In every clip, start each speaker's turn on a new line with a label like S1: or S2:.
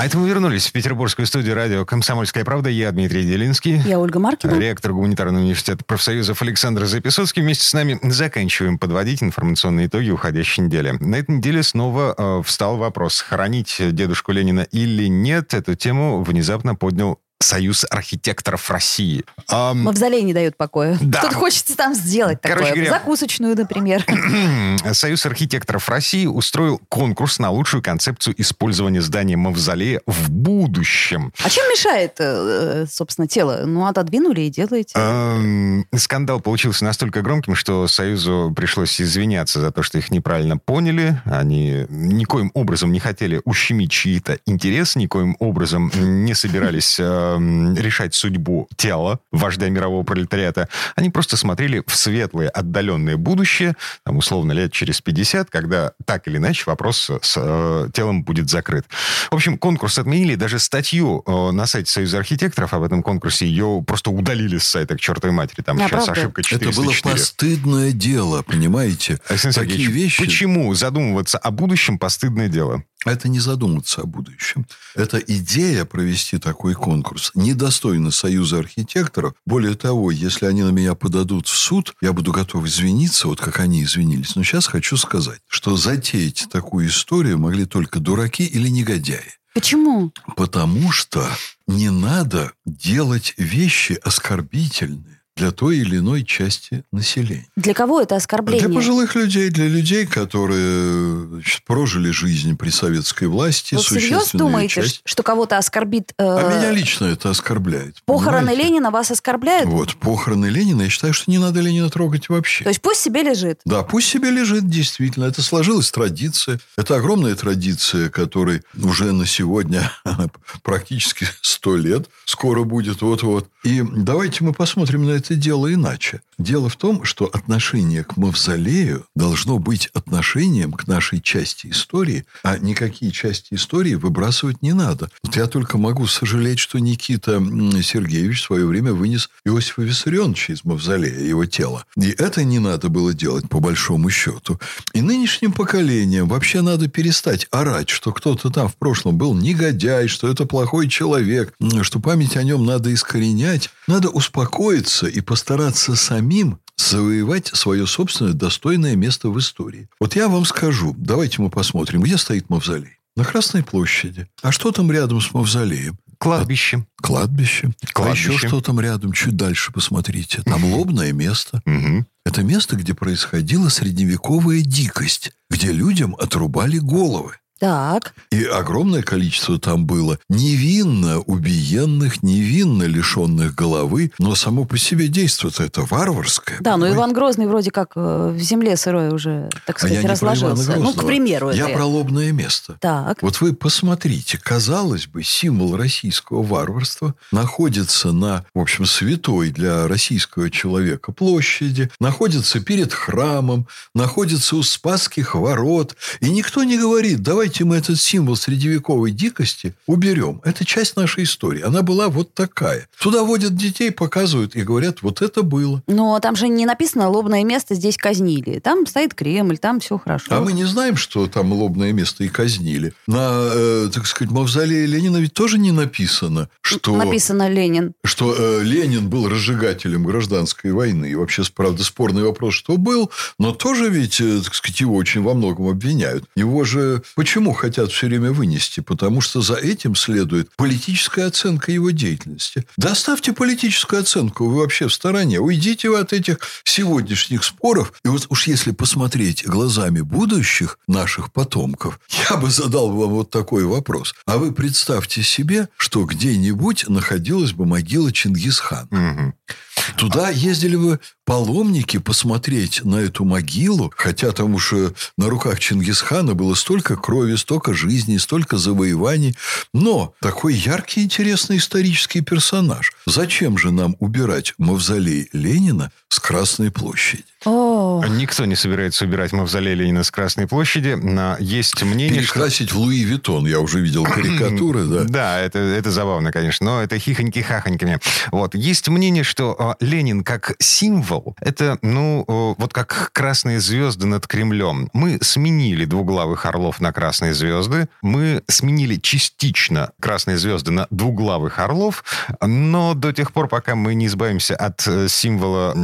S1: А это мы вернулись в петербургскую студию радио «Комсомольская правда». Я Дмитрий Делинский.
S2: Я Ольга Маркина.
S1: Ректор Гуманитарного университета профсоюзов Александр Записоцкий. Вместе с нами заканчиваем подводить информационные итоги уходящей недели. На этой неделе снова э, встал вопрос, хоронить дедушку Ленина или нет. Эту тему внезапно поднял Союз архитекторов России.
S2: Ам... Мавзолей не дает покоя. Да. Тут хочется там сделать
S1: Короче
S2: такое.
S1: Говоря,
S2: Закусочную, например.
S1: Союз архитекторов России устроил конкурс на лучшую концепцию использования здания Мавзолея в будущем.
S2: А чем мешает, э, собственно, тело? Ну, отодвинули и делаете.
S1: Ам... Скандал получился настолько громким, что Союзу пришлось извиняться за то, что их неправильно поняли. Они никоим образом не хотели ущемить чьи-то интересы, никоим образом не собирались э, решать судьбу тела вождя мирового пролетариата. Они просто смотрели в светлое, отдаленное будущее, там, условно, лет через 50, когда так или иначе вопрос с э, телом будет закрыт. В общем, конкурс отменили, даже статью э, на сайте Союза архитекторов об этом конкурсе ее просто удалили с сайта к чертовой матери. Там а, сейчас правда? ошибка 404.
S3: Это было постыдное дело, понимаете?
S1: Александр Такие вещи... Почему задумываться о будущем постыдное дело?
S3: Это не задуматься о будущем. Это идея провести такой конкурс недостойна Союза архитекторов. Более того, если они на меня подадут в суд, я буду готов извиниться, вот как они извинились. Но сейчас хочу сказать, что затеять такую историю могли только дураки или негодяи.
S2: Почему?
S3: Потому что не надо делать вещи оскорбительные для той или иной части населения.
S2: Для кого это оскорбление?
S3: Для пожилых людей, для людей, которые значит, прожили жизнь при советской власти.
S2: Вы серьезно думаете, часть... что кого-то оскорбит...
S3: Э... А меня лично это оскорбляет.
S2: Похороны понимаете? Ленина вас оскорбляют?
S3: Вот, похороны Ленина, я считаю, что не надо Ленина трогать вообще.
S2: То есть пусть себе лежит?
S3: Да, пусть себе лежит, действительно. Это сложилась традиция. Это огромная традиция, которой уже на сегодня практически сто лет. Скоро будет вот-вот. И давайте мы посмотрим на это это дело иначе. Дело в том, что отношение к мавзолею должно быть отношением к нашей части истории, а никакие части истории выбрасывать не надо. Вот я только могу сожалеть, что Никита Сергеевич в свое время вынес Иосифа Виссарионовича из мавзолея, его тело. И это не надо было делать, по большому счету. И нынешним поколениям вообще надо перестать орать, что кто-то там в прошлом был негодяй, что это плохой человек, что память о нем надо искоренять. Надо успокоиться и постараться самим завоевать свое собственное достойное место в истории. Вот я вам скажу, давайте мы посмотрим, где стоит мавзолей. На Красной площади. А что там рядом с мавзолеем?
S1: Кладбище.
S3: А, кладбище. Кладбище. А еще что там рядом? Чуть дальше посмотрите. Там лобное место. Это место, где происходила средневековая дикость, где людям отрубали головы.
S2: Так.
S3: И огромное количество там было невинно убиенных, невинно лишенных головы, но само по себе действует это варварское.
S2: Да, но Иван Грозный вроде как э, в земле сырой уже, так сказать, а я разложился. ну, к примеру.
S3: Я это... про лобное место.
S2: Так.
S3: Вот вы посмотрите, казалось бы, символ российского варварства находится на, в общем, святой для российского человека площади, находится перед храмом, находится у Спасских ворот, и никто не говорит, давайте давайте мы этот символ средневековой дикости уберем. Это часть нашей истории. Она была вот такая. Туда водят детей, показывают и говорят, вот это было.
S2: Но там же не написано «лобное место здесь казнили». Там стоит Кремль, там все хорошо.
S3: А мы не знаем, что там лобное место и казнили. На, э, так сказать, мавзолее Ленина ведь тоже не написано, что...
S2: Написано Ленин.
S3: Что э, Ленин был разжигателем гражданской войны. И вообще, правда, спорный вопрос, что был, но тоже ведь, э, так сказать, его очень во многом обвиняют. Его же... Почему Почему хотят все время вынести? Потому что за этим следует политическая оценка его деятельности. Доставьте политическую оценку, вы вообще в стороне. Уйдите вы от этих сегодняшних споров. И вот уж если посмотреть глазами будущих наших потомков, я бы задал вам вот такой вопрос. А вы представьте себе, что где-нибудь находилась бы могила Чингисхана. Угу. Туда ездили бы паломники посмотреть на эту могилу, хотя там уж э, на руках Чингисхана было столько крови, столько жизней, столько завоеваний. Но такой яркий, интересный исторический персонаж. Зачем же нам убирать мавзолей Ленина с Красной площади?
S1: О. Никто не собирается убирать мавзолей Ленина с Красной площади. Есть мнение,
S3: Перекрасить что... в Луи Виттон. Я уже видел карикатуры, да.
S1: Да, это, это забавно, конечно. Но это хихоньки-хахоньками. Вот. Есть мнение, что а, Ленин как символ, это, ну, вот как красные звезды над Кремлем. Мы сменили двуглавых орлов на красные звезды. Мы сменили частично красные звезды на двуглавых орлов. Но до тех пор, пока мы не избавимся от э, символа,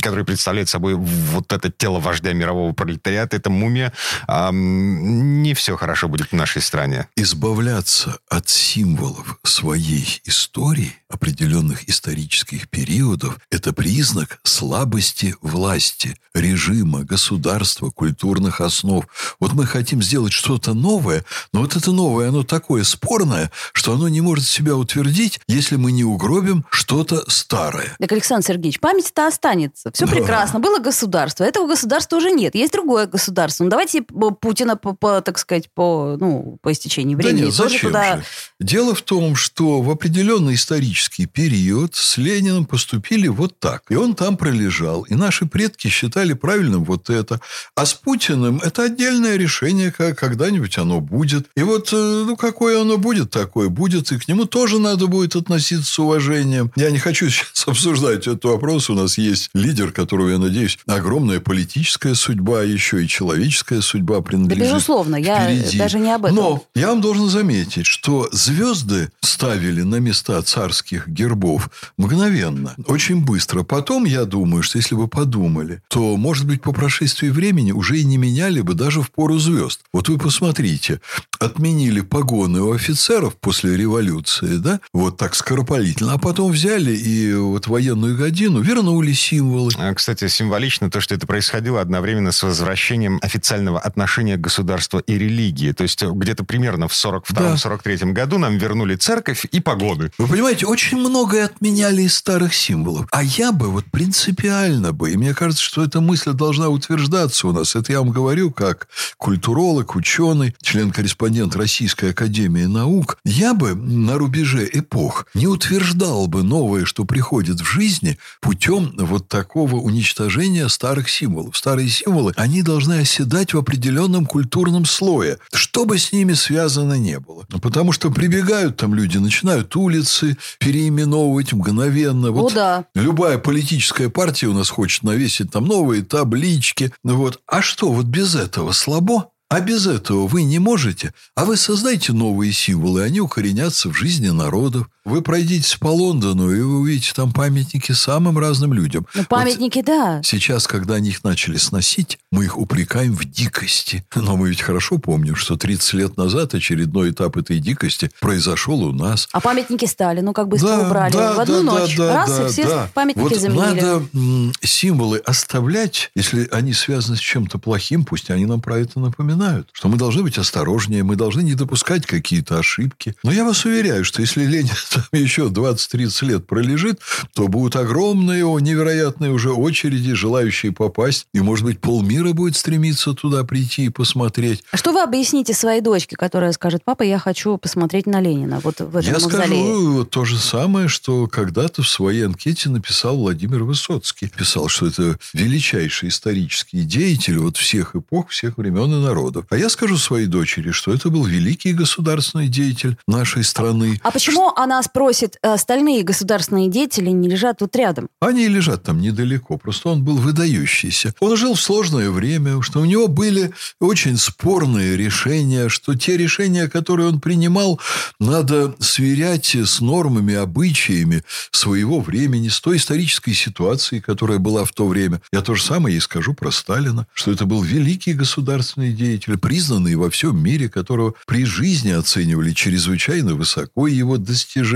S1: который представляет собой вот это тело вождя мирового пролетариата, это мумия, не все хорошо будет в нашей стране.
S3: Избавляться от символов своей истории, определенных исторических периодов, это признак слабости власти, режима, государства, культурных основ. Вот мы хотим сделать что-то новое, но вот это новое, оно такое спорное, что оно не может себя утвердить, если мы не угробим что-то старое.
S2: Так, Александр Сергеевич, память-то останется. Все да. прекрасно. Было государство. Этого государства уже нет. Есть другое государство. Ну, давайте Путина, по, по, так сказать, по, ну, по истечении времени.
S3: Да нет, зачем туда... же? Дело в том, что в определенный исторический период с Лениным поступили вот так. И он там пролежал. И наши предки считали правильным вот это. А с Путиным это отдельное решение, как когда-нибудь оно будет. И вот, э, ну, какое оно будет, такое будет. И к нему тоже надо будет относиться с уважением. Я не хочу сейчас обсуждать этот вопрос. У нас есть лидер, которого, я надеюсь, огромная политическая судьба, еще и человеческая судьба принадлежит.
S2: Да, безусловно, я впереди. даже не об этом.
S3: Но я вам должен заметить, что звезды ставили на места царских гербов мгновенно, очень быстро. Потом, я думаю, что если бы подумали, то, может быть, по прошествии времени уже и не меняли бы даже в пору звезд. Вот вы посмотрите, отменили погоны у офицеров после революции, да, вот так скоропалительно, а потом взяли и вот военную годину вернули символы.
S1: А, кстати, символично то, что это происходило одновременно с возвращением официального отношения государства и религии. То есть где-то примерно в 42-43 да. году нам вернули церковь и погоны.
S3: Вы понимаете, очень многое отменяли из старых символов. А я бы вот принципиально бы, и мне кажется, что эта мысль должна утверждаться у нас. Это я вам говорю как культуролог, ученый, член-корреспондент Российской Академии Наук. Я бы на рубеже эпох не утверждал бы новое, что приходит в жизни путем вот такого уничтожения старых символов. Старые символы, они должны оседать в определенном культурном слое, что бы с ними связано не было. Потому что прибегают там люди, начинают улицы переименовывать мгновенно. Вот
S2: О, да.
S3: Любая политическая партия у нас хочет навесить там новые таблички. Вот. А что, вот без этого слабо? А без этого вы не можете. А вы создайте новые символы, они укоренятся в жизни народов. Вы пройдитесь по Лондону, и вы увидите там памятники самым разным людям.
S2: Ну, памятники, вот да.
S3: Сейчас, когда они их начали сносить, мы их упрекаем в дикости. Но мы ведь хорошо помним, что 30 лет назад очередной этап этой дикости произошел у нас.
S2: А памятники стали, ну, как быстро да, убрали.
S3: Да,
S2: в одну
S3: да,
S2: ночь.
S3: Да,
S2: Раз,
S3: да,
S2: и все
S3: да.
S2: памятники
S3: вот
S2: заменили.
S3: надо символы оставлять, если они связаны с чем-то плохим, пусть они нам про это напоминают. Что мы должны быть осторожнее, мы должны не допускать какие-то ошибки. Но я вас уверяю, что если Ленин там еще 20-30 лет пролежит, то будут огромные, невероятные уже очереди, желающие попасть. И, может быть, полмира будет стремиться туда прийти и посмотреть.
S2: А что вы объясните своей дочке, которая скажет, папа, я хочу посмотреть на Ленина вот в этом
S3: Я
S2: мавзолее?
S3: скажу то же самое, что когда-то в своей анкете написал Владимир Высоцкий. Писал, что это величайший исторический деятель вот всех эпох, всех времен и народов. А я скажу своей дочери, что это был великий государственный деятель нашей страны.
S2: А почему она спросит, Э, остальные государственные деятели не лежат тут рядом.
S3: Они лежат там недалеко. Просто он был выдающийся. Он жил в сложное время, что у него были очень спорные решения, что те решения, которые он принимал, надо сверять с нормами, обычаями своего времени, с той исторической ситуацией, которая была в то время. Я то же самое и скажу про Сталина, что это был великий государственный деятель, признанный во всем мире, которого при жизни оценивали чрезвычайно высоко его достижения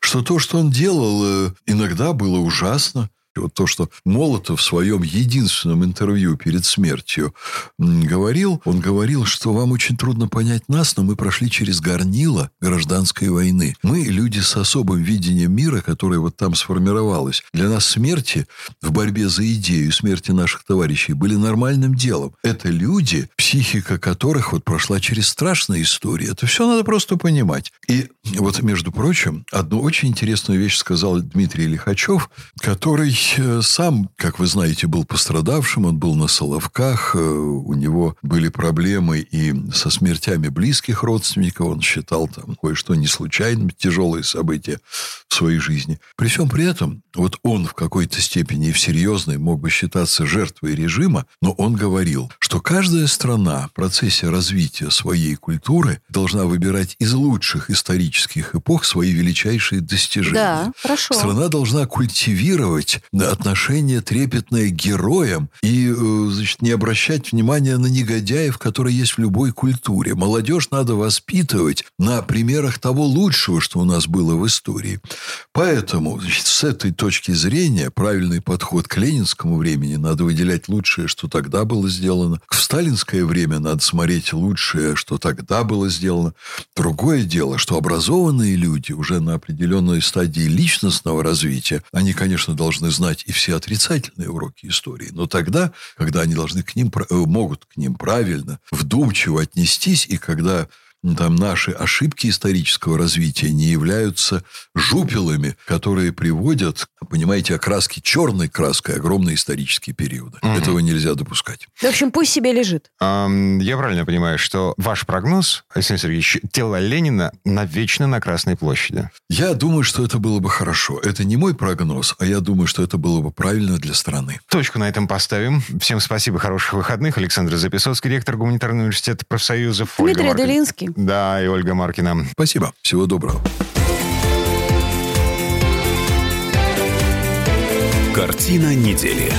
S3: что то, что он делал, э, иногда было ужасно, вот то, что Молотов в своем единственном интервью перед смертью говорил, он говорил, что вам очень трудно понять нас, но мы прошли через горнило гражданской войны. Мы люди с особым видением мира, которое вот там сформировалось. Для нас смерти в борьбе за идею смерти наших товарищей были нормальным делом. Это люди, психика которых вот прошла через страшные истории. Это все надо просто понимать. И Вот, между прочим, одну очень интересную вещь сказал Дмитрий Лихачев, который э, сам, как вы знаете, был пострадавшим, он был на Соловках, э, у него были проблемы и со смертями близких родственников, он считал там кое-что не случайным, тяжелые события в своей жизни. При всем при этом, вот он в какой-то степени в серьезной мог бы считаться жертвой режима, но он говорил, что каждая страна в процессе развития своей культуры должна выбирать из лучших исторических эпох свои величайшие достижения.
S2: Да, хорошо.
S3: Страна должна культивировать отношение трепетное к героям и э, значит, не обращать внимания на негодяев, которые есть в любой культуре. Молодежь надо воспитывать на примерах того лучшего, что у нас было в истории. Поэтому значит, с этой точки зрения правильный подход к ленинскому времени надо выделять лучшее, что тогда было сделано. В сталинское время надо смотреть лучшее, что тогда было сделано. Другое дело, что образованные люди уже на определенной стадии личностного развития, они, конечно, должны знать и все отрицательные уроки истории. Но тогда, когда они должны к ним, э, могут к ним правильно, вдумчиво отнестись, и когда там наши ошибки исторического развития не являются жупелами, которые приводят, понимаете, окраски черной краской огромные исторические периоды. Угу. Этого нельзя допускать.
S2: В общем, пусть себе лежит.
S1: Um, я правильно понимаю, что ваш прогноз, Александр Сергеевич, тело Ленина навечно на Красной площади?
S3: Я думаю, что это было бы хорошо. Это не мой прогноз, а я думаю, что это было бы правильно для страны.
S1: Точку на этом поставим. Всем спасибо, хороших выходных. Александр Записоцкий, ректор Гуманитарного университета профсоюзов.
S2: Дмитрий Делинский.
S1: Да, и Ольга Маркина.
S3: Спасибо. Всего доброго.
S4: Картина недели.